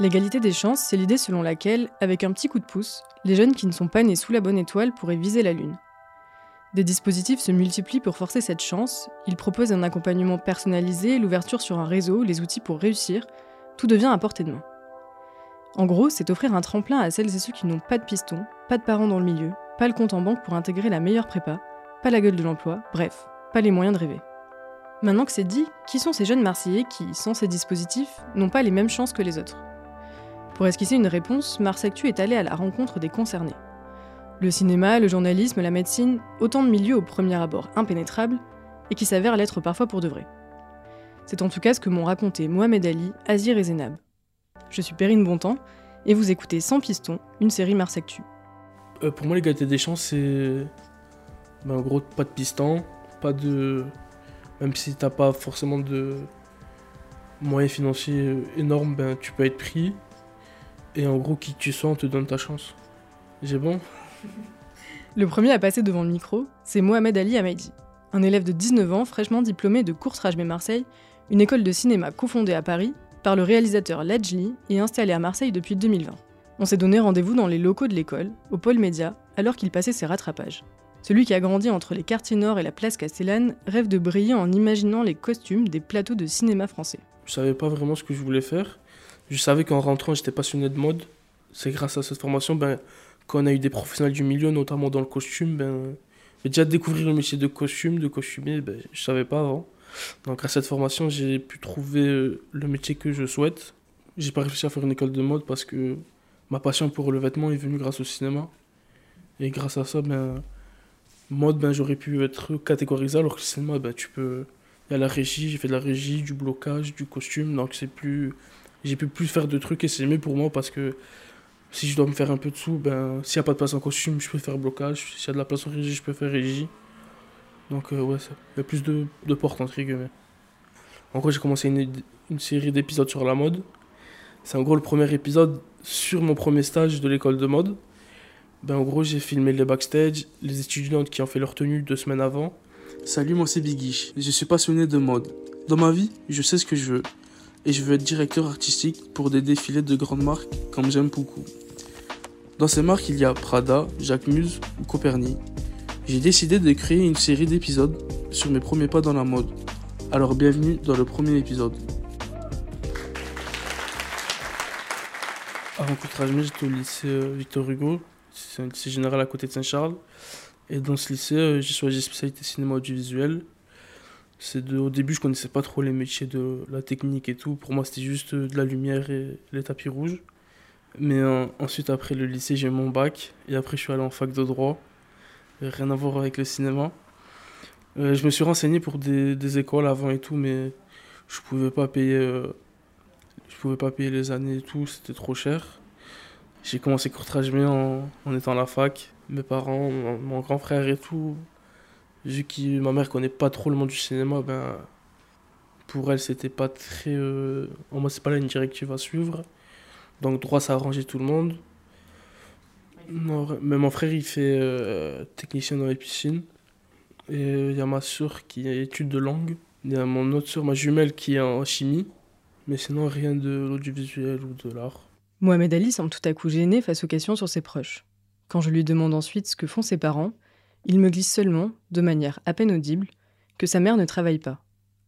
L'égalité des chances, c'est l'idée selon laquelle, avec un petit coup de pouce, les jeunes qui ne sont pas nés sous la bonne étoile pourraient viser la Lune. Des dispositifs se multiplient pour forcer cette chance, ils proposent un accompagnement personnalisé, l'ouverture sur un réseau, les outils pour réussir, tout devient à portée de main. En gros, c'est offrir un tremplin à celles et ceux qui n'ont pas de piston, pas de parents dans le milieu, pas le compte en banque pour intégrer la meilleure prépa, pas la gueule de l'emploi, bref, pas les moyens de rêver. Maintenant que c'est dit, qui sont ces jeunes Marseillais qui, sans ces dispositifs, n'ont pas les mêmes chances que les autres? Pour esquisser une réponse, Mars Actu est allé à la rencontre des concernés. Le cinéma, le journalisme, la médecine, autant de milieux au premier abord impénétrables, et qui s'avèrent l'être parfois pour de vrai. C'est en tout cas ce que m'ont raconté Mohamed Ali, Azir et Zenab. Je suis Perrine Bontemps, et vous écoutez Sans Piston, une série Mars Actu. Euh, pour moi, l'égalité des chances, c'est. Ben, en gros, pas de piston, pas de. Même si t'as pas forcément de moyens financiers énormes, ben, tu peux être pris. Et en gros, qui tu sois, on te donne ta chance. J'ai bon? Le premier à passer devant le micro, c'est Mohamed Ali Amaidi, un élève de 19 ans fraîchement diplômé de Courtrajmé Marseille, une école de cinéma cofondée à Paris par le réalisateur Ledgely et installée à Marseille depuis 2020. On s'est donné rendez-vous dans les locaux de l'école, au pôle média, alors qu'il passait ses rattrapages. Celui qui a grandi entre les quartiers nord et la place Castellane rêve de briller en imaginant les costumes des plateaux de cinéma français. Je savais pas vraiment ce que je voulais faire. Je savais qu'en rentrant, j'étais passionné de mode. C'est grâce à cette formation, ben, quand on a eu des professionnels du milieu, notamment dans le costume, ben, déjà découvrir le métier de costume, de costumier, ben, je savais pas avant. Donc à cette formation, j'ai pu trouver euh, le métier que je souhaite. J'ai pas réussi à faire une école de mode parce que ma passion pour le vêtement est venue grâce au cinéma. Et grâce à ça, ben, mode, ben, j'aurais pu être catégorisé alors que le cinéma, ben, tu peux... Il y a la régie, j'ai fait de la régie, du blocage, du costume, donc c'est plus... J'ai pu plus faire de trucs et c'est mieux pour moi parce que si je dois me faire un peu de sous, ben, s'il n'y a pas de place en costume, je peux faire blocage. S'il y a de la place en régie, je peux faire régie. Donc, euh, ouais, il y a plus de, de portes, entre guillemets. En gros, j'ai commencé une, une série d'épisodes sur la mode. C'est en gros le premier épisode sur mon premier stage de l'école de mode. Ben, en gros, j'ai filmé les backstage, les étudiantes qui ont fait leur tenue deux semaines avant. Salut, moi c'est Biggie. Je suis passionné de mode. Dans ma vie, je sais ce que je veux. Et je veux être directeur artistique pour des défilés de grandes marques comme j'aime beaucoup. Dans ces marques, il y a Prada, Jacquemus ou Copernic. J'ai décidé de créer une série d'épisodes sur mes premiers pas dans la mode. Alors bienvenue dans le premier épisode. Avant Courtrajmé, j'étais au lycée euh, Victor Hugo. C'est un lycée général à côté de Saint-Charles. Et dans ce lycée, euh, j'ai choisi spécialité cinéma audiovisuel. C'est au début, je connaissais pas trop les métiers de la technique et tout. Pour moi, c'était juste euh, de la lumière et les tapis rouges. Mais euh, ensuite, après le lycée, j'ai mon bac. Et après, je suis allé en fac de droit. Rien à voir avec le cinéma. Euh, je me suis renseigné pour des, écoles avant et tout, mais je pouvais pas payer. Euh, pouvais pas payer les années et tout, c'était trop cher. J'ai commencé courtrage en, en étant à la fac. Mes parents, mon grand frère et tout, vu que ma mère connaît pas trop le monde du cinéma, ben pour elle c'était pas très. Euh, en moi c'est pas là une directive à suivre. Donc droit, ça a arrangé tout le monde. Non, mais mon frère, il fait euh, technicien dans les piscines. Et il euh, y a ma soeur qui est étude de langue. Il y a mon autre soeur, ma jumelle, qui est en chimie. Mais sinon, rien de l'audiovisuel ou de l'art. Mohamed Ali semble tout à coup gêné face aux questions sur ses proches. Quand je lui demande ensuite ce que font ses parents, il me glisse seulement, de manière à peine audible, que sa mère ne travaille pas.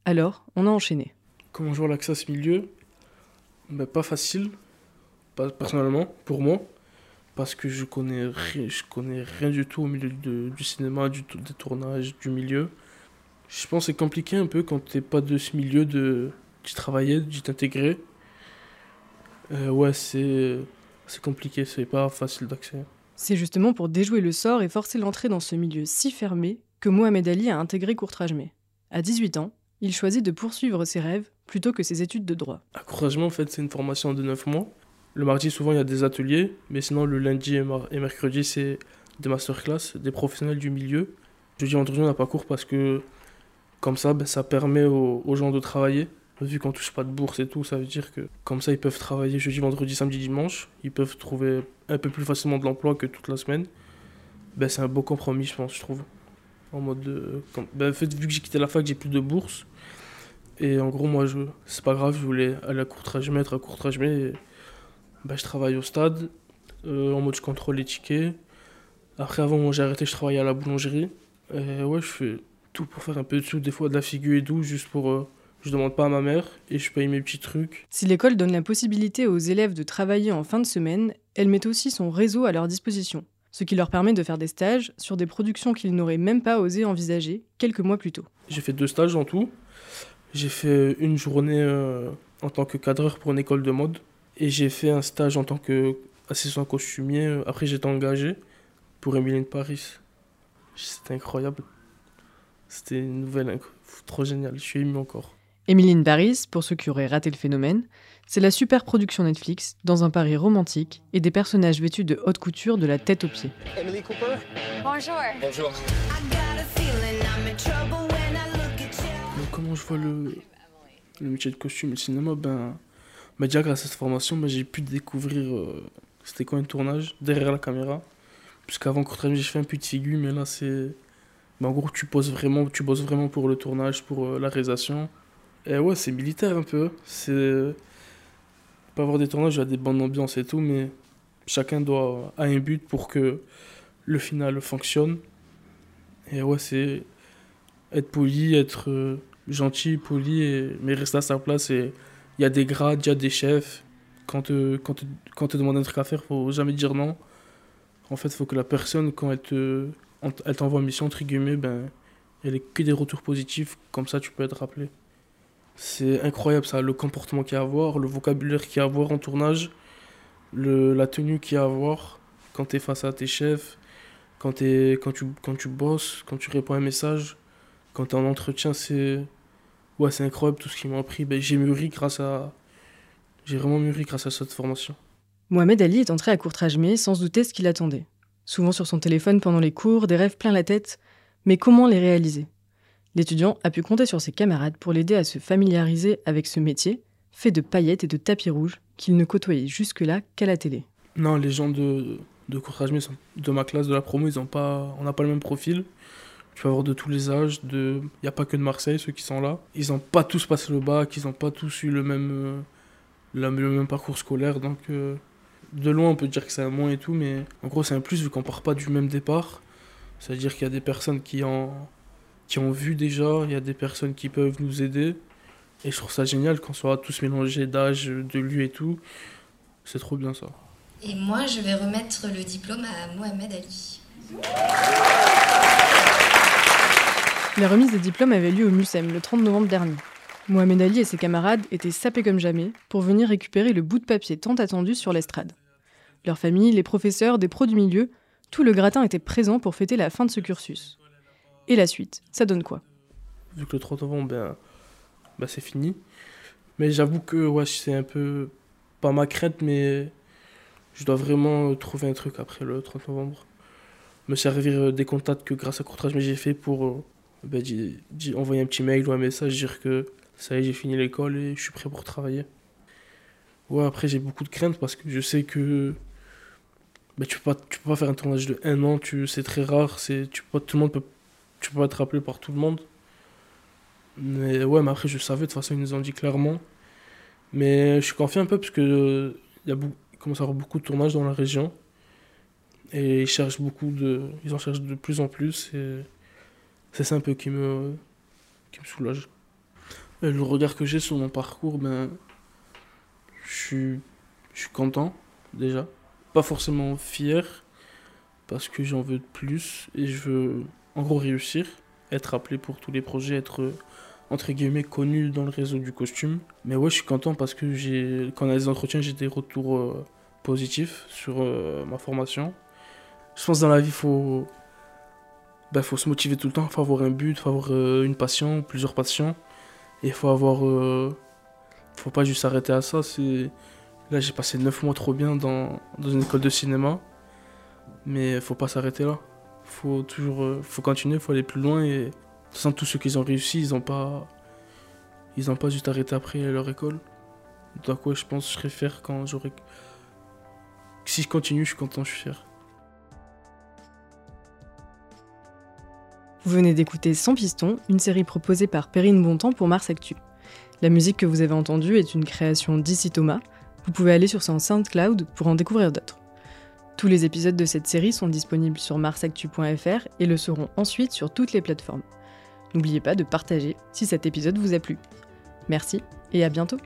Alors, on a enchaîné. Comment jouer l'accès à ce milieu? Ben, Pas facile, personnellement, pour moi, parce que je connais rien, je connais rien du tout au milieu du cinéma, du, des tournages, du milieu. Je pense que c'est compliqué un peu quand t'es pas de ce milieu de d'y travailler, d'y t'intégrer. Euh, ouais, c'est c'est compliqué, c'est pas facile d'accès. C'est justement pour déjouer le sort et forcer l'entrée dans ce milieu si fermé que Mohamed Ali a intégré Courtrajmé. À 18 ans, il choisit de poursuivre ses rêves plutôt que ses études de droit. À en fait, c'est une formation de 9 mois le mardi, souvent, il y a des ateliers, mais sinon, le lundi et, mercredi, c'est des masterclass, des professionnels du milieu. Jeudi, vendredi, on n'a pas cours parce que, comme ça, ben, ça permet aux, gens de travailler. Vu qu'on touche pas de bourse et tout, ça veut dire que, comme ça, ils peuvent travailler jeudi, vendredi, samedi, dimanche. Ils peuvent trouver un peu plus facilement de l'emploi que toute la semaine. Ben, c'est un beau compromis, je pense, je trouve. En mode ben, vu que j'ai quitté la fac, j'ai plus de bourse. Et en gros, moi, je, c'est pas grave, je voulais aller à courtrage, être à courtrage, mais bah, Je travaille au stade, euh, en mode je contrôle les tickets. Après, avant, j'ai arrêté, je travaillais à la boulangerie. Et ouais, je fais tout pour faire un peu de sous, des fois de la figure et tout, juste pour. Euh, je demande pas à ma mère et je paye mes petits trucs. Si l'école donne la possibilité aux élèves de travailler en fin de semaine, elle met aussi son réseau à leur disposition, ce qui leur permet de faire des stages sur des productions qu'ils n'auraient même pas osé envisager quelques mois plus tôt. J'ai fait deux stages en tout. J'ai fait une journée euh, en tant que cadreur pour une école de mode et j'ai fait un stage en tant qu'assistant costumier. Après, j'étais engagé pour Emily Paris. C'était incroyable. C'était une nouvelle trop géniale. Je suis ému encore. Emily Paris, pour ceux qui auraient raté le phénomène, c'est la super production Netflix dans un Paris romantique et des personnages vêtus de haute couture de la tête aux pieds. Emily Cooper? Bonjour. Bonjour. comment je vois le, le métier de costume et le cinéma? Ben, bah déjà grâce à cette formation, ben, j'ai pu découvrir euh, c'était quoi un tournage? Derrière la caméra. Puisqu'avant j'ai fait un peu de figure, mais là c'est. Ben, en gros, tu poses vraiment, tu bosses vraiment pour le tournage, pour euh, la réalisation. Et ouais, c'est militaire un peu. C'est. Pas avoir des tournages, il des bonnes ambiances et tout, mais chacun doit a un but pour que le final fonctionne. Et ouais, c'est être poli, être euh, gentil, poli, mais rester à sa place. Et il y a des grades, il y a des chefs. Quand tu quand, quand te demande un truc à faire, faut jamais dire non. En fait, faut que la personne, quand elle te elle t'envoie une mission, entre ben, elle ait que des retours positifs. Comme ça, tu peux être rappelé. C'est incroyable ça, le comportement qu'il y a à avoir, le vocabulaire qu'il y a à avoir en tournage, le, la tenue qu'il y a à avoir quand tu es face à tes chefs, quand, quand, tu, quand tu bosses, quand tu réponds à un message, quand tu es en entretien. C'est ouais, c'est incroyable tout ce qu'ils m'ont appris. Ben, j'ai mûri grâce à. J'ai vraiment mûri grâce à cette formation. Mohamed Ali est entré à Courtrajmé sans douter ce qu'il attendait. Souvent sur son téléphone pendant les cours, des rêves plein la tête. Mais comment les réaliser? L'étudiant a pu compter sur ses camarades pour l'aider à se familiariser avec ce métier, fait de paillettes et de tapis rouges, qu'il ne côtoyait jusque-là qu'à la télé. Non, les gens de, de de ma classe, de la promo, ils ont pas, on n'a pas le même profil. Tu vas avoir de tous les âges, il n'y a pas que de Marseille, ceux qui sont là. Ils n'ont pas tous passé le bac, ils n'ont pas tous eu le même, euh, le même parcours scolaire, donc euh, de loin on peut dire que c'est un moins et tout, mais en gros c'est un plus vu qu'on part pas du même départ. C'est-à-dire qu'il y a des personnes qui ont qui ont vu déjà, il y a des personnes qui peuvent nous aider. Et je trouve ça génial qu'on soit tous mélangés d'âge, de lieu et tout. C'est trop bien ça. Et moi, je vais remettre le diplôme à Mohamed Ali. La remise des diplômes avait lieu au MUSEM le 30 novembre dernier. Mohamed Ali et ses camarades étaient sapés comme jamais pour venir récupérer le bout de papier tant attendu sur l'estrade. Leur famille, les professeurs, des pros du milieu, tout le gratin était présent pour fêter la fin de ce cursus. Et la suite, ça donne quoi? Vu que le 30 novembre, ben, ben c'est fini. Mais j'avoue que ouais, c'est un peu. Pas ma crainte, mais je dois vraiment trouver un truc après le 30 novembre. Me servir des contacts que grâce à Courtrage, mais j'ai fait pour euh, ben, envoyer un petit mail ou un message, dire que ça y est, j'ai fini l'école et je suis prêt pour travailler. Ouais, après, j'ai beaucoup de crainte parce que je sais que ben, tu peux pas tu peux pas faire un tournage de un an tu c'est très rare c'est tu peux tout le monde peut tu peux pas être rappelé par tout le monde. Mais ouais, mais après, je savais, de toute façon, ils nous ont dit clairement. Mais je suis confiant un peu parce que il y commence à avoir beaucoup de tournages dans la région. Et ils cherchent beaucoup de. Ils en cherchent de plus en plus. Et c'est ça un peu qui me, qui me soulage. le regard que j'ai sur mon parcours, ben. Je suis, je suis content, déjà. Pas forcément fier, parce que j'en veux de plus. Et je veux en gros réussir, être appelé pour tous les projets, être entre guillemets connu dans le réseau du costume. Mais ouais, je suis content parce que quand on a des entretiens, j'ai des retours euh, positifs sur euh, ma formation. Je pense dans la vie, faut ben, faut se motiver tout le temps, il faut avoir un but, il faut avoir euh, une passion, plusieurs passions et il faut avoir faut pas juste s'arrêter à ça, là j'ai passé 9 mois trop bien dans, dans une école de cinéma. Mais faut pas s'arrêter là faut toujours euh, faut continuer, faut aller plus loin et façon tous ceux qui ont réussi, ils ont pas ils ont pas juste arrêté après leur école. Donc quoi je pense que je serai fier quand j'aurai si je continue, je suis content, je suis fier. Vous venez d'écouter Sans piston, une série proposée par Perrine Bontemps pour Mars Actu. La musique que vous avez entendue est une création d'Issy Thomas, Vous pouvez aller sur son SoundCloud pour en découvrir d'autres. Tous les épisodes de cette série sont disponibles sur marsactu.fr et le seront ensuite sur toutes les plateformes. N'oubliez pas de partager si cet épisode vous a plu. Merci et à bientôt